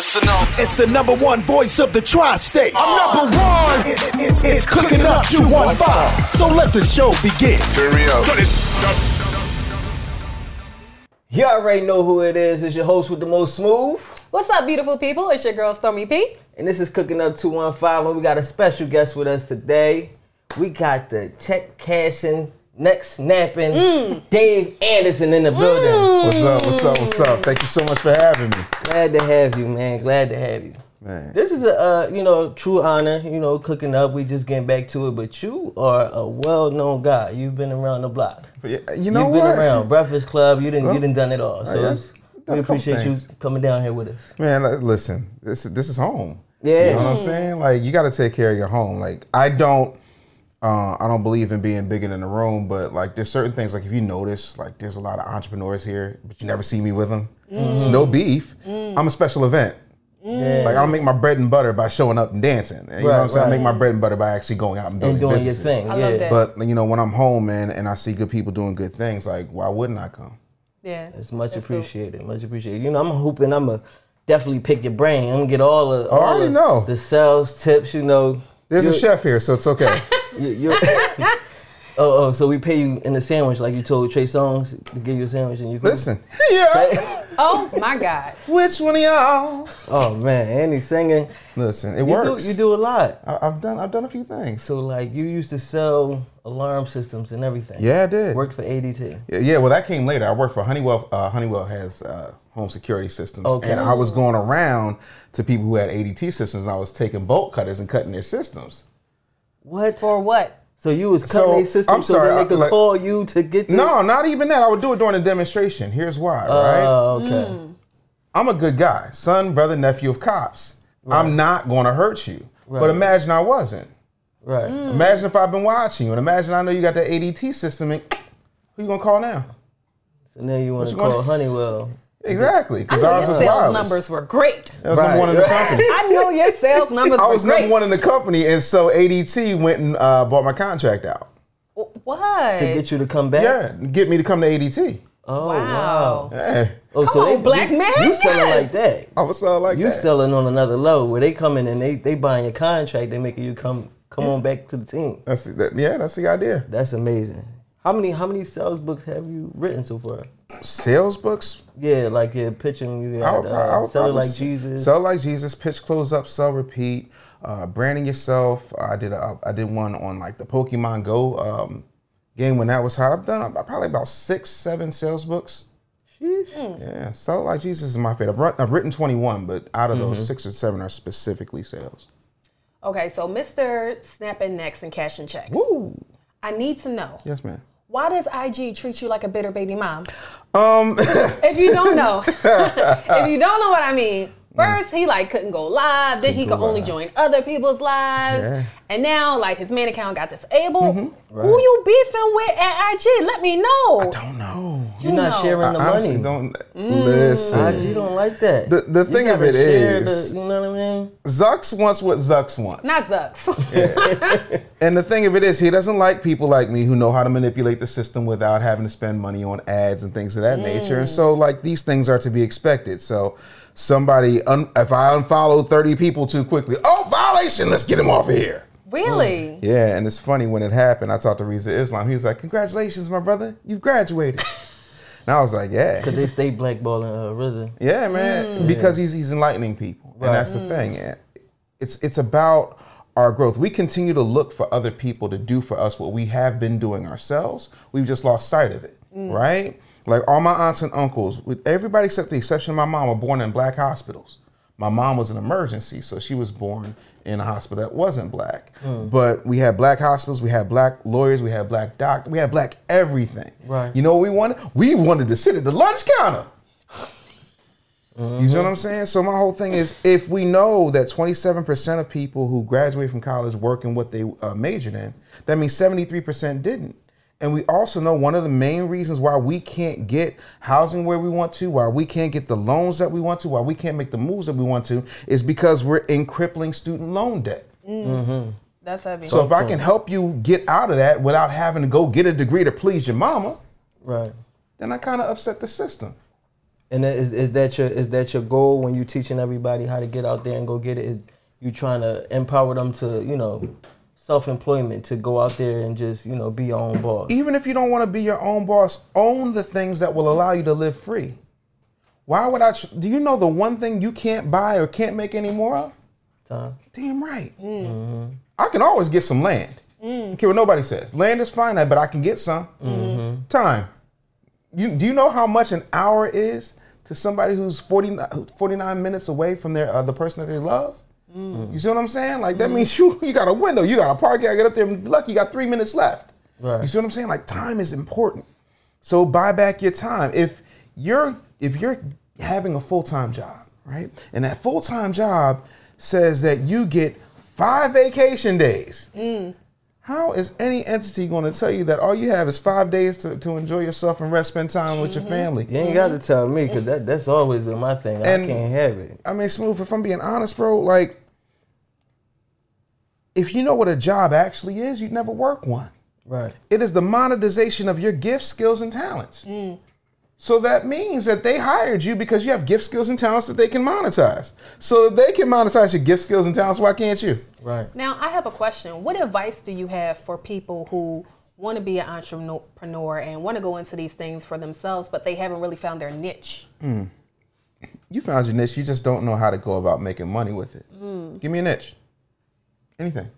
Listen up. It's the number one voice of the tri-state. I'm number one. It- it- it's, it's cooking up 215. So let the show begin. Turn up. You already know who it is. It's your host with the most smooth. What's up, beautiful people? It's your girl Stormy P. And this is Cooking Up 215. And we got a special guest with us today. We got the check cashing, neck snapping Mm. Dave Anderson in the building. What's up? What's up? What's up? Thank you so much for having me, Glad to have you, man. Glad to have you. man. This is a uh, you know true honor. You know, cooking up. We just getting back to it, but you are a well-known guy. You've been around the block. Yeah, you know You've been what, around Breakfast Club. You didn't. Well, you didn't done it all. So yeah, it's- done we couple appreciate you coming down here with us. man? like, Listen, this this is home. Yeah. You know what I'm saying? Like you got to take care of your home. Like I don't, uh, I don't believe in being bigger than the room, but like there's certain things. Like if you notice, like there's a lot of entrepreneurs here, but you never see me with them. It's no beef. I'm a special event. Yeah. Like I don't make my bread and butter by showing up and dancing. You know what I'm Right, saying? I make my bread and butter by actually going out and building and doing your businesses. thing. I yeah. love that. But you know, when I'm home, man, and I see good people doing good things, like why wouldn't I come? Yeah. It's much That's dope. appreciated. Much appreciated. You know, I'm hooping. I'm a definitely pick your brain. I'm gonna get all the. I already the, know. the sales tips. You know. There's You- a chef here, so it's okay. You, you, oh, oh, so we pay you in the sandwich like you told Trey Songz to give you a sandwich and you. can- Listen, yeah. Oh my God. Which one of y'all? Oh man, and he's singing. Listen, it You works. do, you do a lot. I, I've done. I've done a few things. So like you used to sell alarm systems and everything. Yeah, I did. Worked for ADT. Yeah, yeah, well, that came later. I worked for Honeywell. Uh, Honeywell has uh, home security systems, Okay. and I was going around to people who had ADT systems, and I was taking bolt cutters and cutting their systems. What? For what? So you was So, cutting a system I'm so sorry, then I- they could like- call you to get the No, not even that. I would do it during a demonstration. Here's why, oh, right? Oh, okay. Mm. I'm a good guy, son, brother, nephew of cops. I'm not going to hurt you. Right. But imagine I wasn't. Right. Mm. Imagine if I've been watching you, and imagine I know you got the ADT system, and who you gonna call now? So now you want to you gonna- call Honeywell. Exactly, because know ours was sales wireless. numbers were great. I was Right, number one in the company. I know your sales numbers I were was great. number one in the company, and so ADT went and uh, bought my contract out. What? To get you to come back? Yeah, get me to come to ADT. Oh, Wow. wow. Yeah, Oh, Come on, black you, man, You selling yes. like that. I was selling like You that. You selling on another level where they come in and they, they buying your contract, they making you come come on back to the team. That's that, yeah, that's the idea. That's amazing. How many how many sales books have you written so far? Sales books. Yeah, like you're pitching you I had, would- uh, I would sell it like Jesus. Sell like Jesus. Pitch, close up, sell, repeat. Uh, branding yourself. I did a I did one on like the Pokemon Go um, game when that was hot. I've done uh, probably about six, seven sales books. Sheesh. Yeah, sell like Jesus is my favorite. I've, run, I've written 21, but out of Mm-hmm. those, six or seven are specifically sales. Okay, so Mr. Snapping Necks and Cash and Checks. Woo! I need to know Yes, man. Why does IG treat you like a bitter baby mom? Um, If you don't know, if you don't know what I mean, first he like couldn't go live, then he could only live. join other people's lives, Yeah. and now like his main account got disabled. Who you beefing with at IG? Let me know. I don't know. You're not know. sharing the I money. don't Mm. listen. IG don't like that. The- the You thing of gotta it share is- the- you know what I mean? Zucks wants what Zucks wants. Not Zucks. And the thing of it is, he doesn't like people like me who know how to manipulate the system without having to spend money on ads and things of that nature. And so, like, these things are to be expected. So, somebody, un- if I unfollow 30 people too quickly, oh, violation, let's get him off of here. really? Mm. Yeah, and it's funny when it happened. I talked to Rizza Islam. He was like, Congratulations, my brother, you've graduated. and I was like, Yeah. Cause they stay blackballing uh, Rizza. Yeah, man. Mm. Because he's he's enlightening people, and that's the thing. Mm. It's it's about our growth. We continue to look for other people to do for us what we have been doing ourselves. We've just lost sight of it, right? Like all my aunts and uncles, with everybody except the exception of my mom, were born in black hospitals. My mom was an emergency, so she was born in a hospital that wasn't black. But we had black hospitals, we had black lawyers, we had black doctors, we had black everything. Right. You know what we wanted? We wanted to sit at the lunch counter. You see what I'm saying? So my whole thing is, if we know that 27% of people who graduate from college work in what they uh, majored in, that means 73% didn't. And we also know one of the main reasons why we can't get housing where we want to, why we can't get the loans that we want to, why we can't make the moves that we want to, is because we're in crippling student loan debt. Mm-hmm. That's heavy. So if I can help you get out of that without having to go get a degree to please your mama, Right. then I kind of upset the system. And that- is, is that your is that your goal when you're teaching everybody how to get out there and go get it? Is you trying to empower them to you know self employment to go out there and just you know be your own boss. Even if you don't want to be your own boss, own the things that will allow you to live free. Why would I? tr- Do you know the one thing you can't buy or can't make any more of? Time. Damn right. Mm. I can always get some land. Mm. Don't care what nobody says. Land is finite, but I can get some. Mm-hmm. Time. You, do you know how much an hour is to somebody who's 40, 49 minutes away from their uh, the person that they love? Mm. You see what I'm saying? Like that means you you got a window, you got a park, you gotta get up there. And lucky, you got three minutes left. Right. You see what I'm saying? Like time is important. So buy back your time. If you're if you're having a full time job, right, and that full time job says that you get five vacation days, mm. how is any entity going to tell you that all you have is five days to, to enjoy yourself and rest, spend time with your mm-hmm. family? You ain't got to tell me because that that's always been my thing. I can't have it. I mean, smooth. If I'm being honest, bro, like if you know what a job actually is, you'd never work one. Right. It is the monetization of your gifts, skills, and talents. So that means that they hired you because you have gift skills and talents that they can monetize. So if they can monetize your gift skills and talents, why can't you? Right. Now, I have a question. What advice do you have for people who want to be an entrepreneur and want to go into these things for themselves, but they haven't really found their niche? Hmm. You found your niche, you just don't know how to go about making money with it. Hmm. Give me a niche. Anything.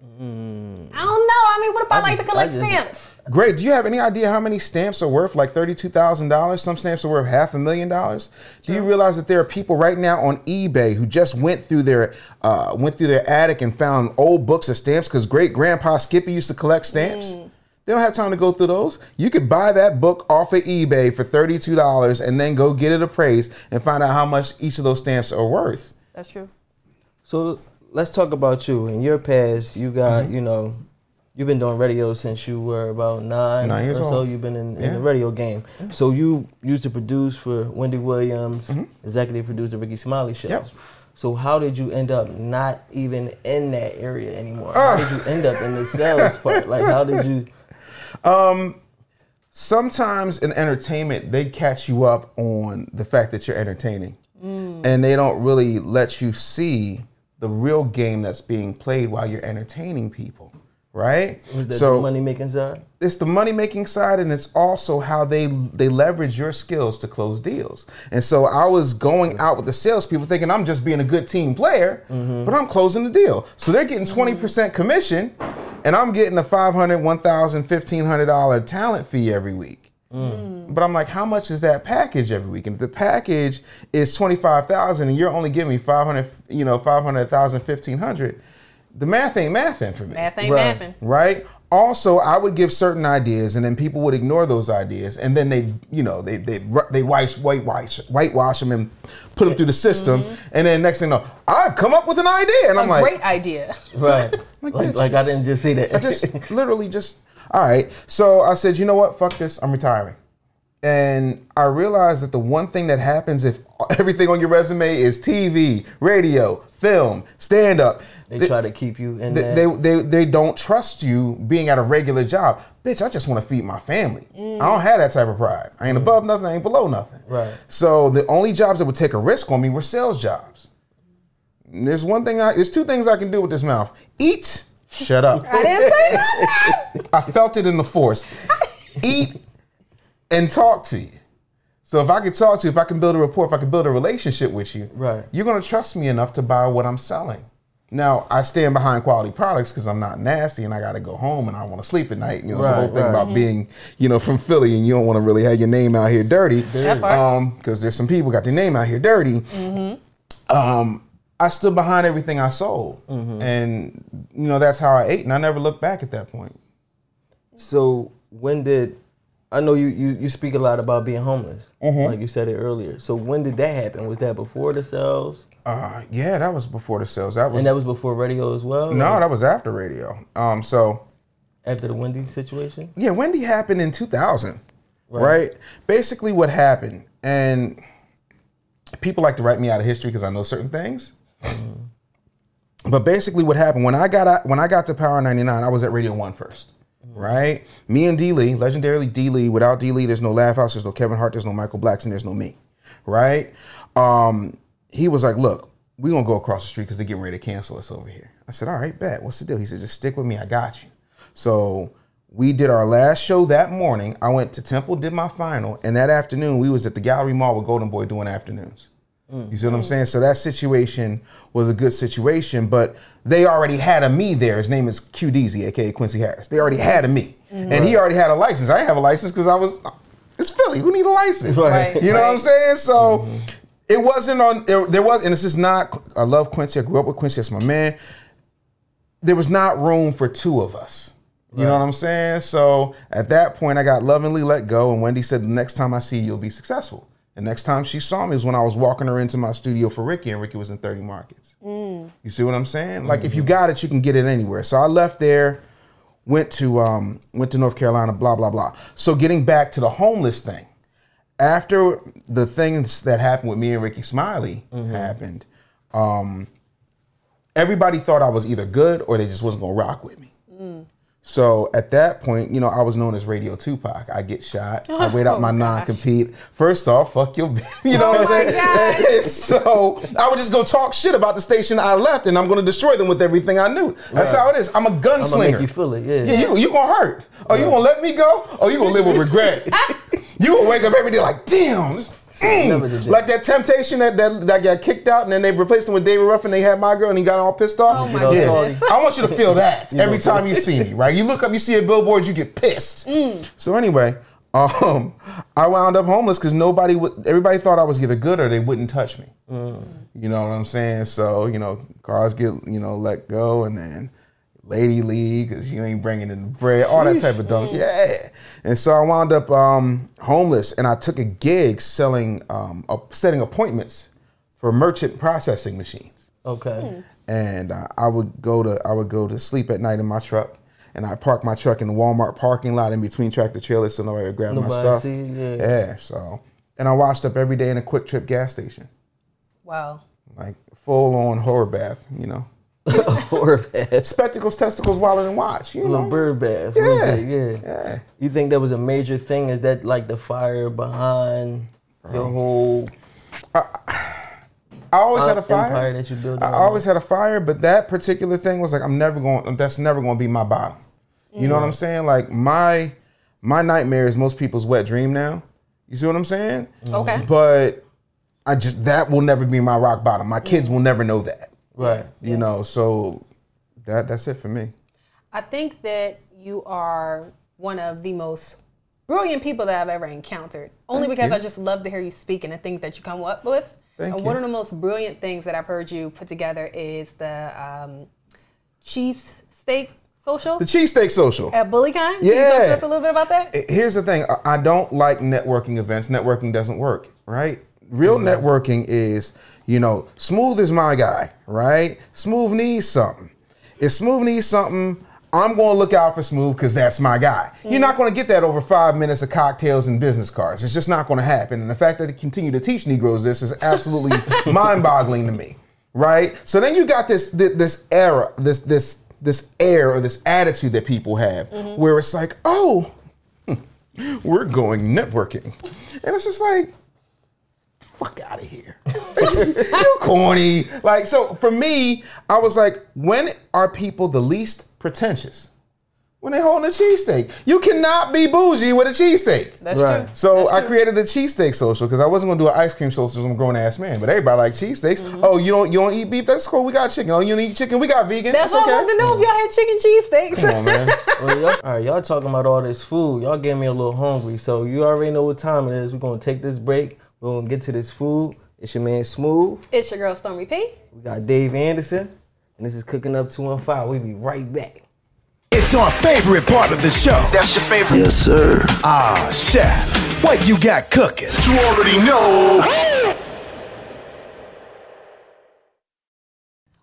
I don't know. I mean, what if I, I like just- to collect stamps? Great. Do you have any idea how many stamps are worth like $32,000? Some stamps are worth half a million dollars. Do you realize that there are people right now on eBay who just went through their uh, went through their attic and found old books of stamps because great grandpa Skippy used to collect stamps? They don't have time to go through those. You could buy that book off of eBay for $32 and then go get it appraised and find out how much each of those stamps are worth. That's true. So let's talk about you. In your past, you got Mm-hmm. you know, you've been doing radio since you were about nine, Nine years or so. old. You've been in, in the radio game. So you used to produce for Wendy Williams, executive produced the Rickey Smiley show. Mm-hmm. Yep. So how did you end up not even in that area anymore? Ah. How did you end up in the sales part? Like how did you? sometimes in entertainment they catch you up on the fact that you're entertaining and they don't really let you see the real game that's being played while you're entertaining people right? Was so the money making side? it's the money making side and it's also how they they leverage your skills to close deals. And so i was going out with the salespeople thinking i'm just being a good team player mm-hmm. but i'm closing the deal. So they're getting 20% commission and i'm getting a 500 1000 $1,500 talent fee every week Mm. but i'm like how much is that package every week and if the package is 25000 and you're only giving me 500 you know 500000 1500 the math ain't mathing for me Math ain't Right. mathing. right? Also, I would give certain ideas, and then people would ignore those ideas, and then they, you know, they they they white whitewash whitewash them and put them through the system, mm-hmm. and then next thing you know, I've come up with an idea, and I'm a like, great idea. Right. Like, like, like I didn't just see that. I just literally just all right. So I said, you know what? Fuck this. I'm retiring. And I realized that the one thing that happens if everything on your resume is TV, radio, film, stand up, they try to keep you in they, they, they they don't trust you being at a regular job. Bitch, I just want to feed my family. I don't have that type of pride. I ain't mm. above nothing, I ain't below nothing. Right. So the only jobs that would take a risk on me were sales jobs. There's one thing I there's two things I can do with this mouth. Eat, shut up. I didn't say nothing. I felt it in the force. Eat and talk to you. So if I can talk to you, if I can build a rapport, if I can build a relationship with you, Right. you're gonna trust me enough to buy what I'm selling. Now I stand behind quality products because I'm not nasty and I gotta go home and I want to sleep at night. You know, it's the whole thing right. about being, you know, from Philly and you don't want to really have your name out here dirty. That part. Um, because there's some people got their name out here dirty. Um, I stood behind everything I sold, and you know that's how I ate, and I never looked back at that point. So when did I know you you, you speak a lot about being homeless, Mm-hmm. like you said it earlier. So when did that happen? Was that before the sales, Uh, yeah, that was before the sales. That was and that was before radio as well? no, Like, that was after radio. Um, so after the Wendy situation. yeah, Wendy happened in 2000, right? Basically, what happened, and people like to write me out of history because I know certain things. But basically, what happened when I got out, when I got to Power 99, I was at Radio One 1st right? Me and D Lee, legendarily D Lee. Without D Lee, there's no Laff House, there's no Kevin Hart, there's no Michael Blackson, there's no me, right? Um, he was like, "Look, we're gonna go across the street because they're getting ready to cancel us over here." I said, "All right, bet. What's the deal?" He said, "Just stick with me. I got you." So we did our last show that morning. I went to Temple, did my final, and that afternoon we was at the Gallery Mall with Golden Boy doing afternoons. Mm. You see what I'm mm. saying? So that situation was a good situation, but they already had a me there. His name is Q Deezy, aka Quincy Harris. They already had a me, mm-hmm. and he already had a license. I didn't have a license because I was. It's Philly. Who need a license? Right, You know what I'm saying? So mm-hmm. it wasn't on. There, there was, and this is not. I love Quincy. I grew up with Quincy. That's my man. There was not room for two of us. You know what I'm saying? So at that point, I got lovingly let go, and Wendy said, "The next time I see you, you'll be successful." The next time she saw me was when I was walking her into my studio for Rickey, and Rickey was in 30 markets. You see what I'm saying? Like if you got it, you can get it anywhere. So I left there, went to um, went to North Carolina, blah blah blah. So getting back to the homeless thing, after the things that happened with me and Rickey Smiley happened, um, everybody thought I was either good or they just wasn't gonna rock with me. So at that point, you know, I was known as Radio Tupac. I get shot. I wait out my non-compete. First off, fuck your, you know what I'm saying? so I would just go talk shit about the station I left, and I'm gonna destroy them with everything I knew. That's Right. how it is. I'm a I'm gonna gunslinger. you feel it. Yeah. Yeah, you you gonna hurt. Oh, you gonna let me go? Oh, you gonna live with regret? you gonna wake up every day like, damn. Mm." Never did that. Like that temptation that, that that got kicked out and then they replaced him with David Ruffin. They had my girl and he got all pissed off. Oh my yeah. goodness. I want you to feel that every time you see me, right? You look up, you see a billboard, you get pissed. So anyway, um, I wound up homeless because nobody would. Everybody thought I was either good or they wouldn't touch me. You know what I'm saying? So you know, cars get you know let go, and then lady leave because you ain't bringing in the bread, all that type of dumb. Yeah. And so I wound up um, homeless, and I took a gig selling, um, uh, setting appointments for merchant processing machines Okay. and uh, I would go to I would go to sleep at night in my truck, and I park my truck in the Walmart parking lot in between tractor trailers so nobody would grab my Nobody stuff. see you, yeah. yeah. So, and I washed up every day in a QuikTrip gas station, Wow. like full on horror bath, you know. Or bad. Spectacles, testicles, wallet, and watch. You Little know. bird bath. Yeah. Yeah. Yeah. Yeah. You think that was a major thing? Is that like the fire behind your whole I always had a fire. empire that you built? I always had a fire, but that particular thing was like I'm never going. Um, that's never going to be my bottom. You know what I'm mm. saying? Like my my nightmare is most people's wet dream now. You see what I'm saying? Okay. But I just that will never be my rock bottom. My kids mm. will never know that. Right. You know, so that that's it for me. I think that you are one of the most brilliant people that I've ever encountered. Only Thank because you. I just love to hear you speak and the things that you come up with. Thank and you. one of the most brilliant things that I've heard you put together is the um, cheese steak social The cheesesteak social. at BullyCon. Can you talk Yeah. to us a little bit about that? Here's the thing. I- I don't like networking events. Networking doesn't work, right? Real networking is, you know, Smooth is my guy, right? Smooth needs something. If Smooth needs something, I'm going to look out for Smooth because that's my guy. You're not going to get that over five minutes of cocktails and business cards. It's just not going to happen. And the fact that they continue to teach Negroes this is absolutely mind-boggling to me, right? So then you got this this, this era, this this this air or this attitude that people have, mm-hmm. where it's like, oh, we're going networking. And it's just like, fuck out of here. you corny. Like, so for me, I was like, when are people the least pretentious? When they're holding a cheesesteak. You cannot be bougie with a cheesesteak. That's Right. true. So That's I true. created a cheesesteak social because I wasn't gonna do an ice cream social because I'm a grown ass man. But everybody like cheesesteaks. Mm-hmm. Oh, you don't you don't eat beef? That's cool. We got chicken. Oh, you don't eat chicken? We got vegan. That's That's why I okay. wanted to know if y'all had chicken cheese steaks. Come on, man. Well, y'all, all right, y'all talking about all this food. Y'all getting me a little hungry. So you already know what time it is. We're gonna take this break. We're gonna get to this food. It's your man Smooth. it's your girl Stormy P. We got Dave Anderson, and this is cooking up two one five. We'll be right back. It's our favorite part of the show. That's your favorite. Yes, sir. Ah, chef, what you got cooking? You already know.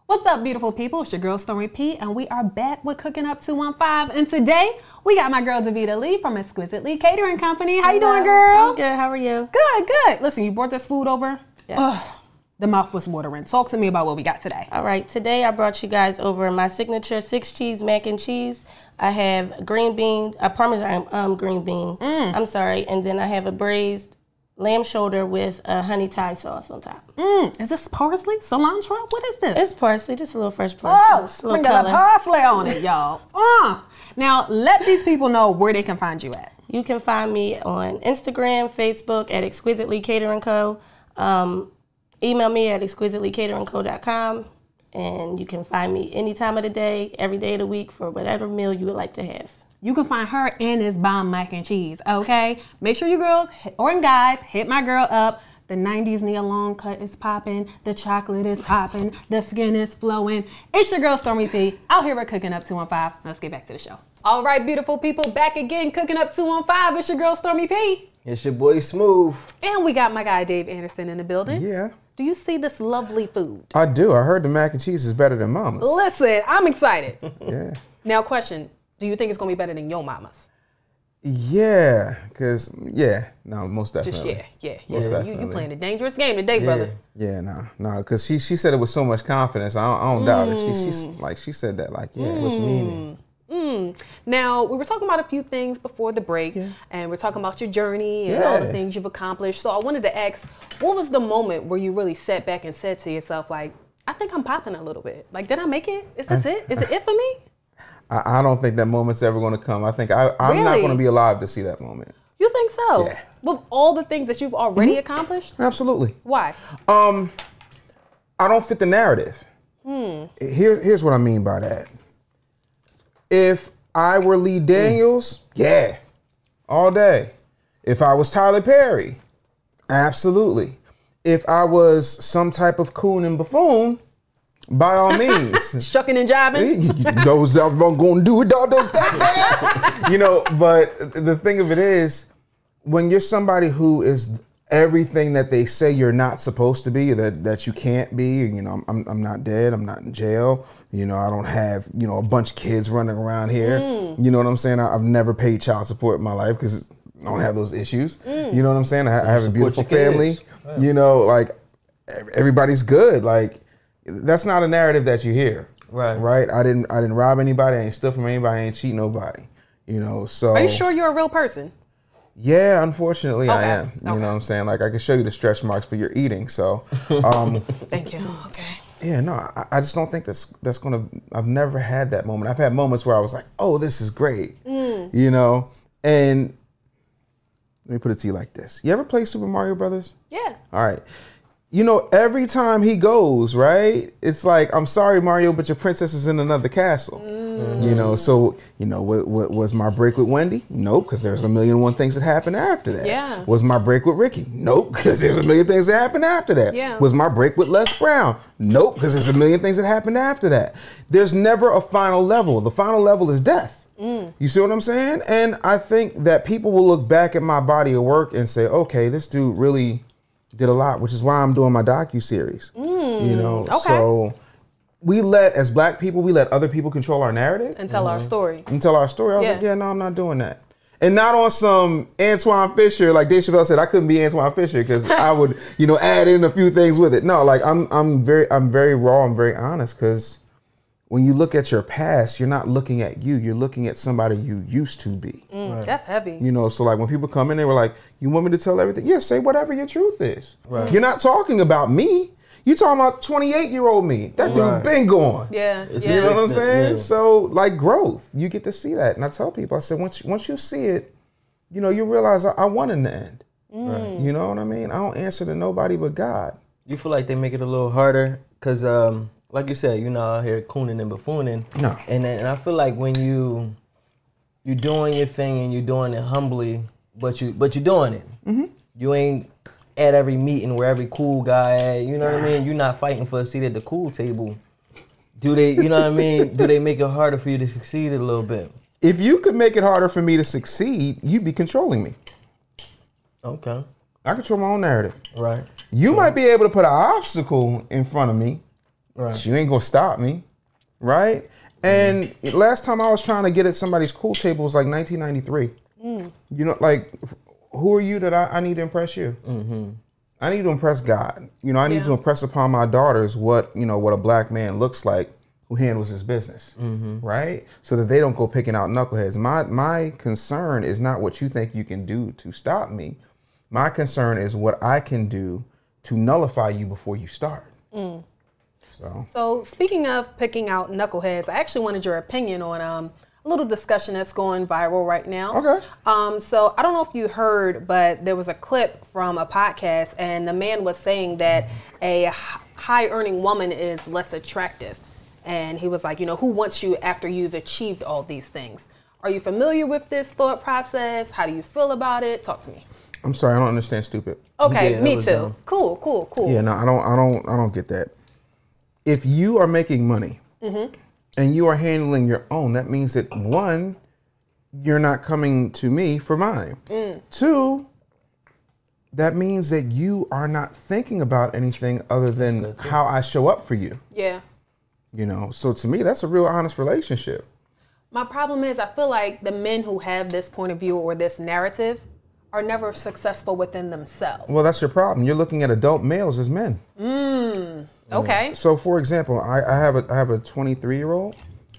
What's up, beautiful people? It's your girl Stormy P, and we are back with Cooking Up 215. And today we got my girl Davita Lee from Exquisitely Catering Company. How you doing, girl? I'm good. How are you? Good, good. Listen, you brought this food over. Yes. Ugh, the mouth was watering. Talk to me about what we got today. All right, today I brought you guys over my signature six cheese mac and cheese. I have green bean, a parmesan um, green bean. I'm sorry, and then I have a braised lamb shoulder with a honey Thai sauce on top. Is this parsley, cilantro? What is this? It's parsley, just a little fresh parsley. oh, Just a sprinkle the parsley on it, y'all. Uh. Now, let these people know where they can find you at. You can find me on Instagram, Facebook at Exquisitely Catering Co. Um, email me at exquisitelycateringco.com. And you can find me any time of the day, every day of the week for whatever meal you would like to have. You can find her in this bomb mac and cheese, okay? Make sure you girls or guys hit my girl up. The 90s Nia Long cut is popping. The chocolate is popping. The skin is flowing. It's your girl Stormy P out here at Cooking Up 215. Let's get back to the show. All right, beautiful people, back again, Cooking Up 215. It's your girl Stormy P. It's your boy Smooth. And we got my guy Dave Anderson in the building. Yeah, Do you see this lovely food? I do. I heard the mac and cheese is better than mama's. Listen, I'm excited. Yeah. now, question Do you think it's going to be better than your mama's? Yeah, cause yeah, no, most definitely. Just definitely. yeah, yeah, Most yeah. You, you playing a dangerous game today, brother. Yeah, no, no, because she she said it with so much confidence. I don't, I don't doubt her. She she's Mm. like she said that like yeah, with meaning. Mm. Now, we were talking about a few things before the break, and we're talking about your journey and all the things you've accomplished. So I wanted to ask, what was the moment where you really sat back and said to yourself, like, I think I'm popping a little bit. Like, did I make it? Is this it? Is it it for me? I, I don't think that moment's ever going to come. I think I I'm not going to be alive to see that moment. You think so? Yeah. With all the things that you've already mm-hmm. accomplished? Absolutely. Why? Um, I don't fit the narrative. Hmm. Here, here's what I mean by that. If I were Lee mm. Daniels, yeah, all day. If I was Tyler Perry, absolutely. If I was some type of coon and buffoon, by all means. Shucking and jiving? those that I'm gonna do it, all Those that, you know. But the thing of it is, when you're somebody who is everything that they say you're not supposed to be, that that you can't be. You know, I'm I'm not dead. I'm not in jail. You know, I don't have you know a bunch of kids running around here. Mm. You know what I'm saying? I, I've never paid child support in my life because I don't have those issues. Mm. You know what I'm saying? I, I have a beautiful family. kids. You know, like everybody's good. Like that's not a narrative that you hear. Right. Right. I didn't. I didn't rob anybody. I ain't steal from anybody. I ain't cheat nobody. You know. So. Are you sure you're a real person? Yeah. Unfortunately, I Okay, am. You okay. know what I'm saying? Like I can show you the stretch marks, but you're eating. So. Um, Thank you. Okay. yeah. No. I, I just don't think that's that's gonna. I've never had that moment. I've had moments where I was like, oh, this is great. Mm. You know. And. Let me put it to you like this. You ever play Super Mario Brothers? Yeah. All right. You know, every time he goes, right? It's like, I'm sorry, Mario, but your princess is in another castle. Mm. You know, so, you know, what, what was my break with Wendy? Nope, because there's a million and one things that happened after that. Yeah. Was my break with Rickey? Nope, because there's a million things that happened after that. Yeah. Was my break with Les Brown? Nope, because there's a million things that happened after that. There's never a final level. The final level is death. Mm. You see what I'm saying? And I think that people will look back at my body of work and say, okay, this dude really did a lot, which is why I'm doing my docu series. you mm, know, okay. so we let as black people, we let other people control our narrative And tell our mm-hmm. story. and tell our story. I was Yeah. like, yeah, no, I'm not doing that. And not on some Antwone Fisher, like Dave Chappelle said, I couldn't be Antwone Fisher because I would, you know, add in a few things with it. No, like I'm, I'm very, I'm very raw. I'm very honest because when you look at your past, you're not looking at you. You're looking at somebody you used to be. Mm, That's heavy. You know, so like when people come in, they were like, "You want me to tell everything?" Yeah, say whatever your truth is. Right. You're not talking about me. You're talking about 28 year old me. That dude been gone. Yeah. Yeah. You know what I'm saying? Yeah. So like growth, you get to see that, and I tell people, I said, once once you see it, you know, you realize I, I won in the end. You know what I mean? I don't answer to nobody but God. You feel like they make it a little harder because, um, like you said, you're not out here cooning and buffooning. No. And and I feel like when you you're doing your thing and you're doing it humbly, but you but you're doing it. Mm-hmm. You ain't at every meeting where every cool guy at. You know what I mean? You're not fighting for a seat at the cool table. Do they? You know what I mean? Do they make it harder for you to succeed a little bit? If you could make it harder for me to succeed, you'd be controlling me. Okay. I control my own narrative. Right. You might be able to put an obstacle in front of me, Right. you ain't gonna stop me, right? And last time I was trying to get at somebody's cool table was like 1993. Mm. You know, like who are you that I, I need to impress you? I I need to impress God. You know, I need to impress upon my daughters what you know what a black man looks like who handles his business, mm-hmm. right? So that they don't go picking out knuckleheads. My my concern is not what you think you can do to stop me. My concern is what I can do to nullify you before you start. Mm. So So speaking of picking out knuckleheads, I actually wanted your opinion on um, a little discussion that's going viral right now. Okay. Um, so I don't know if you heard, but there was a clip from a podcast, and the man was saying that a high earning woman is less attractive. And he was like, you know, who wants you after you've achieved all these things? Are you familiar with this thought process? How do you feel about it? Talk to me. I'm sorry, I don't understand stupid. Okay, Yeah, me too. dumb. Cool, cool, cool. Yeah, no, I don't, I don't, I don't get that. If you are making money mm-hmm. and you are handling your own, that means that one, you're not coming to me for mine. Mm. Two, that means that you are not thinking about anything other than how I show up for you. yeah. You know, so to me, that's a real honest relationship. My problem is, I feel like the men who have this point of view or this narrative are never successful within themselves. Well, that's your problem. You're looking at adult males as men. Mm, okay. Mm. So, for example, I, I have a I have a 23 year old.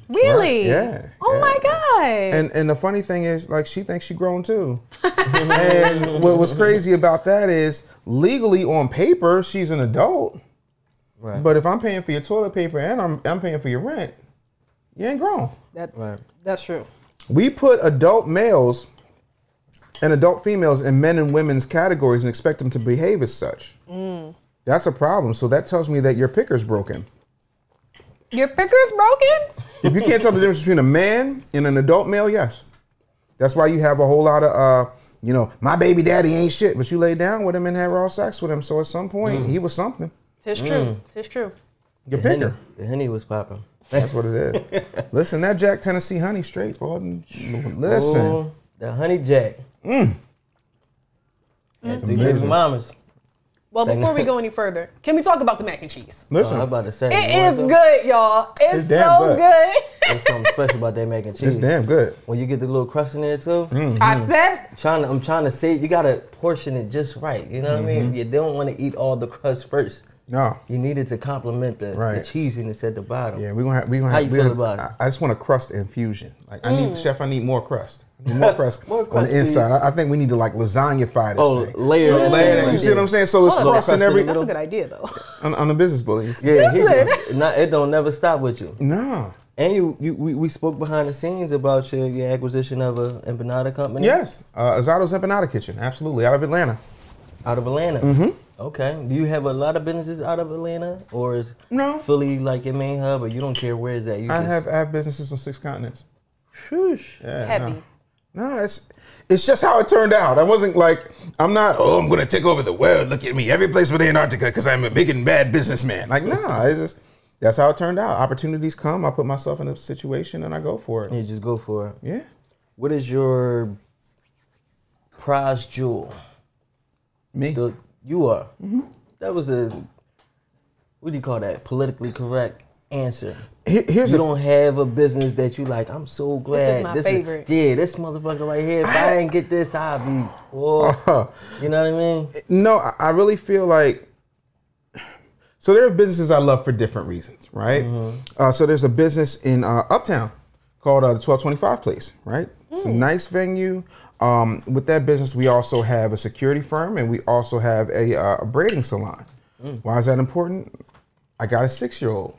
Really? Yeah, Oh yeah. my God. And and the funny thing is, like, she thinks she grown too. and what was crazy about that is, legally on paper, she's an adult. Right. But if I'm paying for your toilet paper and I'm I'm paying for your rent, you ain't grown. that, Right. That's true. We put adult males and adult females in men and women's categories and expect them to behave as such. Mm. That's a problem. So that tells me that your picker's broken. Your picker's broken? If you can't tell the difference between a man and an adult male, yes. That's why you have a whole lot of, uh, you know, my baby daddy ain't shit, but you laid down with him and had raw sex with him. So at some point, mm. he was something. Tis true. Mm. Tis true. Your Henny, picker. the henny was popping. That's what it is. Listen, that Jack Tennessee honey straight, boy. Listen. Oh, the honey jack. Mm. Had three baby mamas. Well, before we go any further, can we talk about the mac and cheese? Oh, I'm about to say. it is you want is some? good, y'all. It's, It's damn so good. good. There's something special about that mac and cheese. it's damn good. When you get the little crust in there too, Mm. I said, trying to, I'm trying to say you gotta portion it just right. You know what I Mm-hmm. mean? You don't want to eat all the crust first. No. You need it to complement the, Right. the cheesiness at the bottom. Yeah, we're gonna have, we gonna How have, you we feel gonna- about it? I, I just want a crust infusion. Like I need chef, I need more crust. I need more crust More on the inside. I, I think we need to like lasagnify this Oh, thing. layer So layer. You see what. I'm saying? So it's Oh, crust in crust in every that's a good idea, though. on, on the business bullies. Yeah, he, not, it don't never stop with you. No. And you, you we, we spoke behind the scenes about your, your acquisition of a empanada company. Yes. Uh, Azato's Empanada Kitchen. Absolutely. Out of Atlanta. Out of Atlanta. Mm-hmm. Okay. Do you have a lot of businesses out of Atlanta, or is No. Philly like your main hub, or you don't care where it's at? You I just, have I have businesses on six continents. Shoosh. Yeah, Heavy. No. no, it's it's just how it turned out. I wasn't like I'm not. Oh, I'm gonna take over the world. Look at me, every place but Antarctica, because I'm a big and bad businessman. Like, no, it's just that's how it turned out. Opportunities come. I put myself in a situation and I go for it. You just go for it. Yeah. What is your prize jewel? Me. The, you are. Mm-hmm. That was a what do you call that? Politically correct answer. Here- here's You don't have a business that you like. I'm so glad. This is my favorite. yeah, this motherfucker right here. If I didn't get this, I'll be. Oh, you know what I mean? No, I I really feel like. So there are businesses I love for different reasons, right? Uh, so there's a business in uh, Uptown called uh, the 1225 Place, right? It's a nice venue. Um, with that business, we also have a security firm and we also have a, uh, a braiding salon. Why is that important? I got a six-year-old.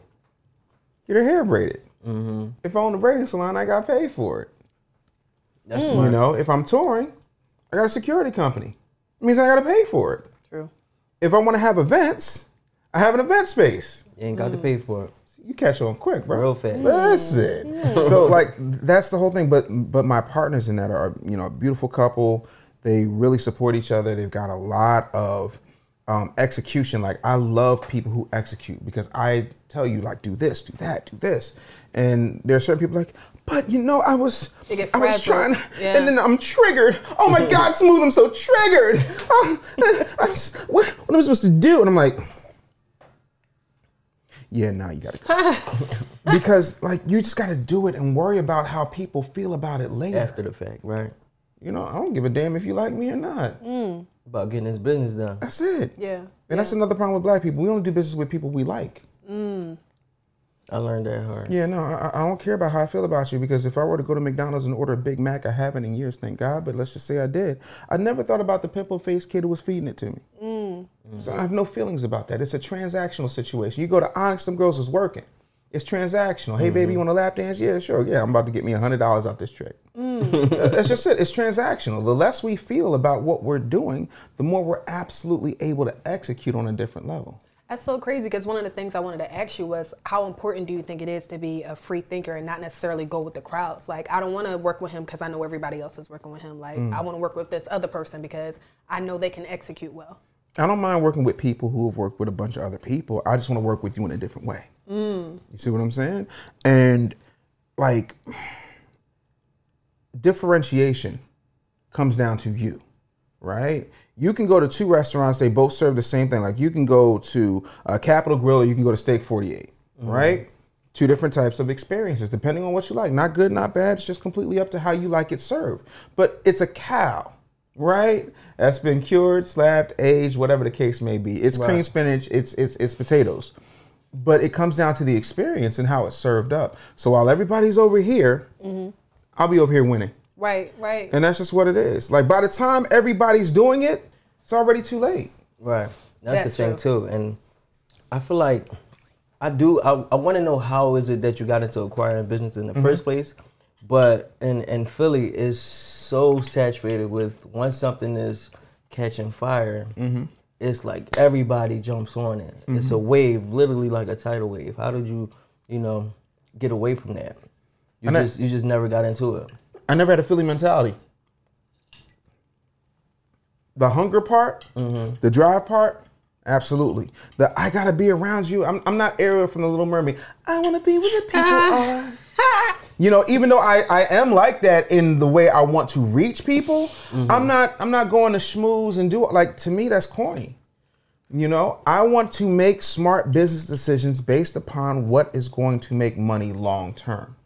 Get her hair braided. If I own a braiding salon, I got paid for it. That's You know, if I'm touring, I got a security company. It means I got to pay for it True. if I want to have events, I have an event space. You ain't got to pay for it. You catch on quick, bro. Real fast. Listen. So like that's the whole thing. But but my partners in that are you know a beautiful couple. They really support each other. They've got a lot of um, execution. Like I love people who execute because I tell you like do this, do that, do this. And there are certain people like, but you know, I was, I was trying, Yeah. and then I'm triggered. Oh my God, smooth! I'm so triggered. Oh, I just, what, what am I supposed to do? And I'm like, yeah, now you gotta go. because like you just gotta do it and worry about how people feel about it later. After the fact, right? You know, I don't give a damn if you like me or not. Mm. about getting this business done. That's it. Yeah. And that's another problem with black people. We only do business with people we like. I learned that hard. Yeah, no, I, I don't care about how I feel about you because if I were to go to McDonald's and order a Big Mac, I haven't in years, thank God. But let's just say I did. I never thought about the pimple faced kid who was feeding it to me. So I have no feelings about that. It's a transactional situation. You go to Onyx, some girls is working. It's transactional. Hey, baby, you want a lap dance? Yeah, sure. Yeah, I'm about to get me hundred dollars out this trick. Uh, That's just it. It's transactional. The less we feel about what we're doing, the more we're absolutely able to execute on a different level. That's so crazy because one of the things I wanted to ask you was how important do you think it is to be a free thinker and not necessarily go with the crowds? Like, I don't want to work with him because I know everybody else is working with him. Like, mm. I want to work with this other person because I know they can execute well. I don't mind working with people who have worked with a bunch of other people. I just want to work with you in a different way. Mm. You see what I'm saying? And like differentiation comes down to you, right? You can go to two restaurants, they both serve the same thing. Like you can go to uh, Capital Grille or you can go to Steak 48, right? Two different types of experiences depending on what you like. Not good, not bad. It's just completely up to how you like it served. But it's a cow, right? That's been cured, slapped, aged, whatever the case may be. It's cream spinach, it's it's it's potatoes. But it comes down to the experience and how it's served up. So while everybody's over here, I'll be over here winning. Right, right. And that's just what it is. Like by the time everybody's doing it, it's already too late. Right. That's, That's the thing true. too. And I feel like I do I, I want to know how is it that you got into acquiring business in the Mm-hmm. first place. But in in Philly is so saturated with once something is catching fire, Mm-hmm. it's like everybody jumps on it. It's a wave, literally like a tidal wave. How did you, you know, get away from that? You And I- just you just never got into it. I never had a Philly mentality. The hunger part, mm-hmm. the drive part, absolutely. The I gotta be around you. I'm, I'm not Ariel from The Little Mermaid. I wanna be where the people uh-huh. are. You know, even though I, I am like that in the way I want to reach people, mm-hmm. I'm not I'm not going to schmooze and do it. Like to me, that's corny. You know, I want to make smart business decisions based upon what is going to make money long term.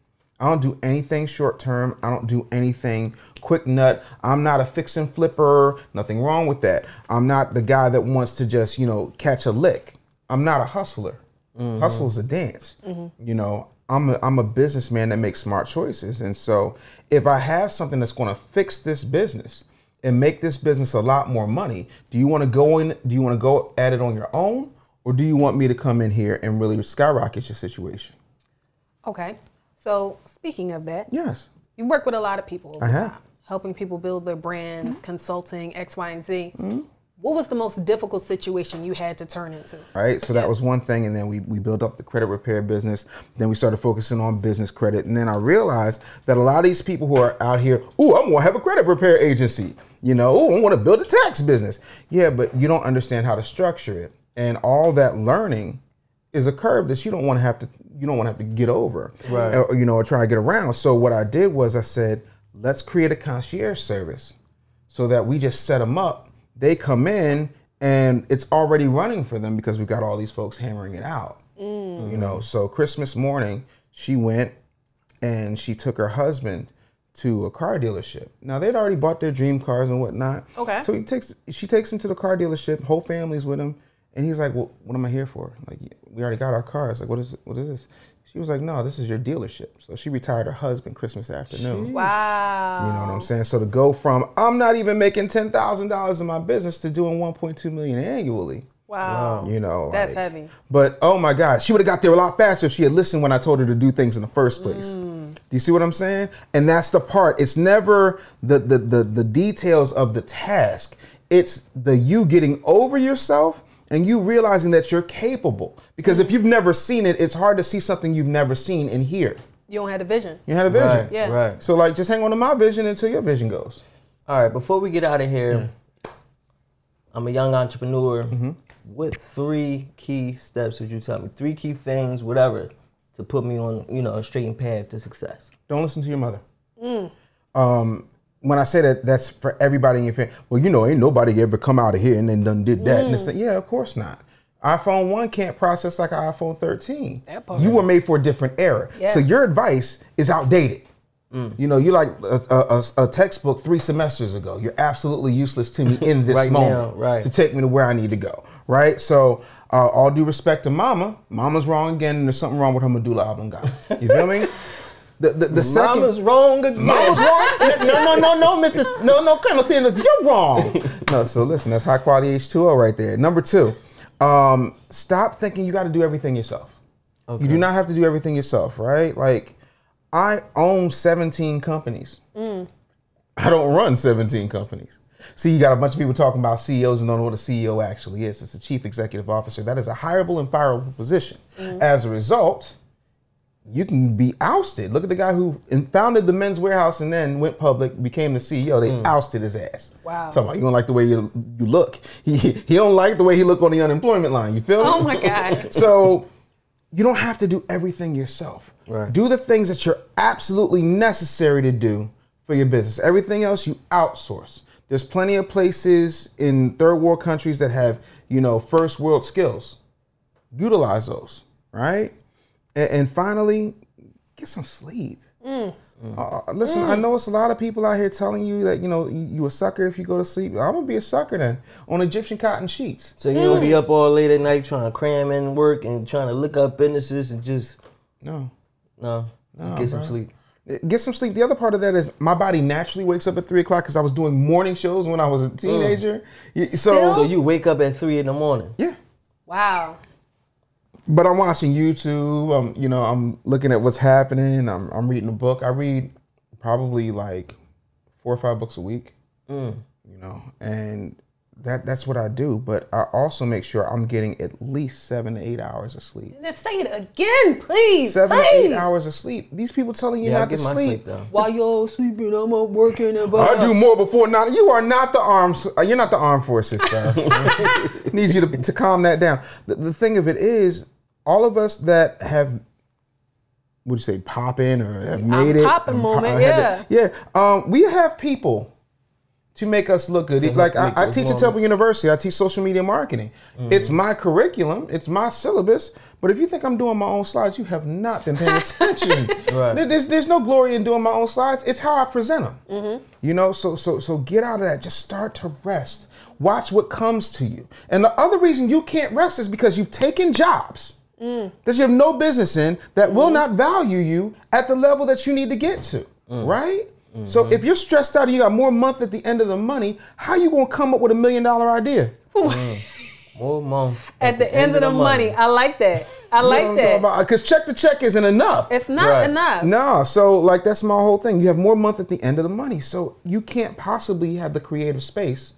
I don't do anything short term. I don't do anything quick nut. I'm not a fix and flipper. Nothing wrong with that. I'm not the guy that wants to just, you know, catch a lick. I'm not a hustler. Mm-hmm. Hustle's a dance. Mm-hmm. You know, I'm a, I'm a businessman that makes smart choices. And so if I have something that's going to fix this business and make this business a lot more money, do you want to go in? Do you want to go at it on your own? Or do you want me to come in here and really skyrocket your situation? Okay. So, speaking of that, Yes. you work with a lot of people over I have. time, helping people build their brands, mm-hmm. consulting, X, Y, and Z. Mm-hmm. What was the most difficult situation you had to turn into? right? So that was one thing, and then we we built up the credit repair business. Then we started focusing on business credit, and then I realized that a lot of these people who are out here, oh, I'm gonna have a credit repair agency, you know, oh, I want to build a tax business. Yeah, but you don't understand how to structure it, and all that learning is a curve that you don't want to have to you don't want to have to get over, Right. or, you know, or try to get around. So what I did was I said, let's create a concierge service so that we just set them up. They come in and it's already running for them because we've got all these folks hammering it out. Mm. You know, so Christmas morning, she went and she took her husband to a car dealership. Now they'd already bought their dream cars and whatnot. Okay. So he takes she takes him to the car dealership, whole family's with him, and he's like, "Well, what am I here for? Like, we already got our cars. Like, what is what is this?" She was like, "No, this is your dealership." So she retired her husband Christmas afternoon. Wow. You know what I'm saying? So to go from I'm not even making ten thousand dollars in my business to doing 1.2 million annually, Wow. you know, That's like- heavy. But oh my God, she would have got there a lot faster if she had listened when I told her to do things in the first place. Mm. Do you see what I'm saying? And that's the part. It's never the the the, the details of the task. It's the you getting over yourself and you realizing that you're capable. Because if you've never seen it, it's hard to see something you've never seen in here. You don't have a vision. You had a vision. Right. Yeah. Right. So like just hang on to my vision until your vision goes. All right, before we get out of here, I'm a young entrepreneur. What three key steps would you tell me? Three key things, whatever, to put me on, you know, a straight path to success. Don't listen to your mother. Um, when I say that, that's for everybody in your family. Well, you know, ain't nobody ever come out of here and then done did that. And it's like, yeah, of course not. iPhone 1 can't process like an iPhone 13. That. You were made for a different era. Yeah. So your advice is outdated. You know, you like a, a, a- a textbook three semesters ago. You're absolutely useless to me in this Right moment now, right. to take me to where I need to go. Right. So, uh, all due respect to Mama, Mama's wrong again, and there's something wrong with her medulla oblongata. You feel me? The the, the second. Mama's wrong again. Mama's wrong. No, no, no, no, Mr. No, no, Colonel Sanders, you're wrong. No, so listen, that's high quality H2O right there. Number two, um, stop thinking you got to do everything yourself. Okay. You do not have to do everything yourself, right? Like, I own 17 companies. I don't run 17 companies. See, you got a bunch of people talking about CEOs and don't know what a CEO actually is. It's a chief executive officer. That is a hireable and fireable position. As a result, you can be ousted. Look at the guy who founded the Men's Wearhouse and then went public, became the CEO. They mm. ousted his ass. Wow. Talking about you don't like the way you, you look. He he don't like the way he look on the unemployment line. You feel me? Oh my God. So you don't have to do everything yourself. Right. Do the things that you're absolutely necessary to do for your business. Everything else you outsource. There's plenty of places in third world countries that have, you know, first world skills. Utilize those, right? And, and finally, get some sleep. Mm. Uh, uh, listen, I mm. know it's a lot of people out here telling you that you know you, you a sucker if you go to sleep. I'm gonna be a sucker then on Egyptian cotton sheets. So you don't be mm. up all late at night trying to cram in work and trying to look up businesses and just No, no, just get some sleep. Eh, get some sleep. The other part of that is my body naturally wakes up at three o'clock because I was doing morning shows when I was a teenager. Y- So, So you wake up at three in the morning. yeah, Wow. But I'm watching YouTube. I'm you know I'm looking at what's happening. I'm I'm reading a book. I read probably like four or five books a week. You know, and that that's what I do. But I also make sure I'm getting at least seven to eight hours of sleep. Let's say it again, please. Seven to eight hours of sleep. These people telling you Yeah, I not to my sleep. sleep. While you're sleeping, I'm up working and I do more before nine. You are not the arms. uh, You're not the armed forces, sir. Needs you to, to calm that down. The, the thing of it is, all of us that have, would you say, popping or have made it? popping um, moment, had the- yeah. Um, we have people to make us look good. like I, I us teach at Temple University. I teach social media marketing. It's my curriculum. It's my syllabus. But if you think I'm doing my own slides, you have not been paying attention. Right. There's there's no glory in doing my own slides. It's how I present them. You know, so so so get out of that. Just start to rest. Watch what comes to you. And the other reason you can't rest is because you've taken jobs Mm. that you have no business in that will mm-hmm. not value you at the level that you need to get to. Mm. Right? Mm-hmm. So if you're stressed out and you got more month at the end of the money, how you gonna come up with a million dollar idea? More month. At the end of the money. I like that. I like that. Because check to check isn't enough. It's not Right. enough. No, so like that's my whole thing. You have more month at the end of the money, so you can't possibly have the creative space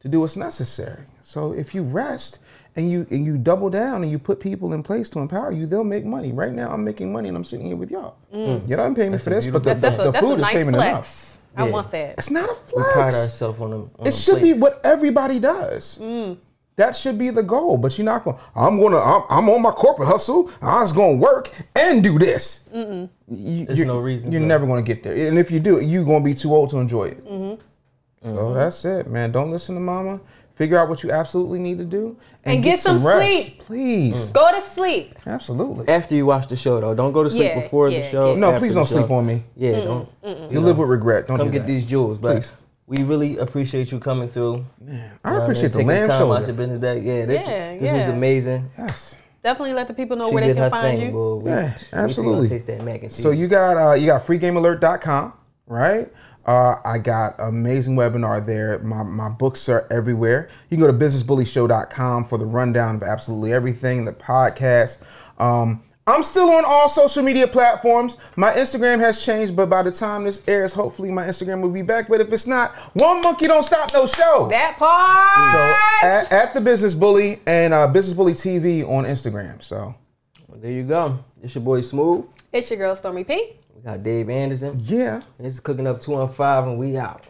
to do what's necessary. So if you rest and you and you double down and you put people in place to empower you, they'll make money. Right now, I'm making money and I'm sitting here with y'all. You don't pay me for this, but the, Mm. That's, the, a, the that's a food is nice payment flex. enough. I Yeah. want that. It's not a flex. We pride ourselves on them. on It them should be what everybody does. Mm. That should be the goal. But you're not going. I'm gonna. I'm, I'm on my corporate hustle. I was gonna work and do this. You- There's you're- no reason You're never gonna get there. And if you do, you're gonna be too old to enjoy it. Mm-hmm. So that's it, man. Don't listen to mama. Figure out what you absolutely need to do And get some sleep. please. Go to sleep. Absolutely. After you watch the show, though, don't go to sleep Yeah, before the show. yeah. No, please don't sleep on me. Yeah, don't. You live with regret. Don't Come do get that. these jewels, but Please. we really appreciate you coming through. I You know what I appreciate the mean? Taking lamb time out your shoulder. business day. Yeah, this, Yeah, this was amazing. Yes. Definitely let the people know She where they can her find thing, you. boy. We- Yeah, we absolutely. Taste that mac and cheese. So you got uh, you got freegamealert.com, right? Uh, I got amazing webinar there. My, my books are everywhere. You can go to businessbullyshow.com for the rundown of absolutely everything, the podcast. Um, I'm still on all social media platforms. My Instagram has changed, but by the time this airs, hopefully my Instagram will be back. But if it's not, one monkey don't stop no show. That part. so at, at the Business Bully and uh, Business Bully TV on Instagram. So Well, there you go. It's your boy Smooth. it's your girl Stormy P. Got Dave Anderson. yeah. This is cooking up two on five, and we out.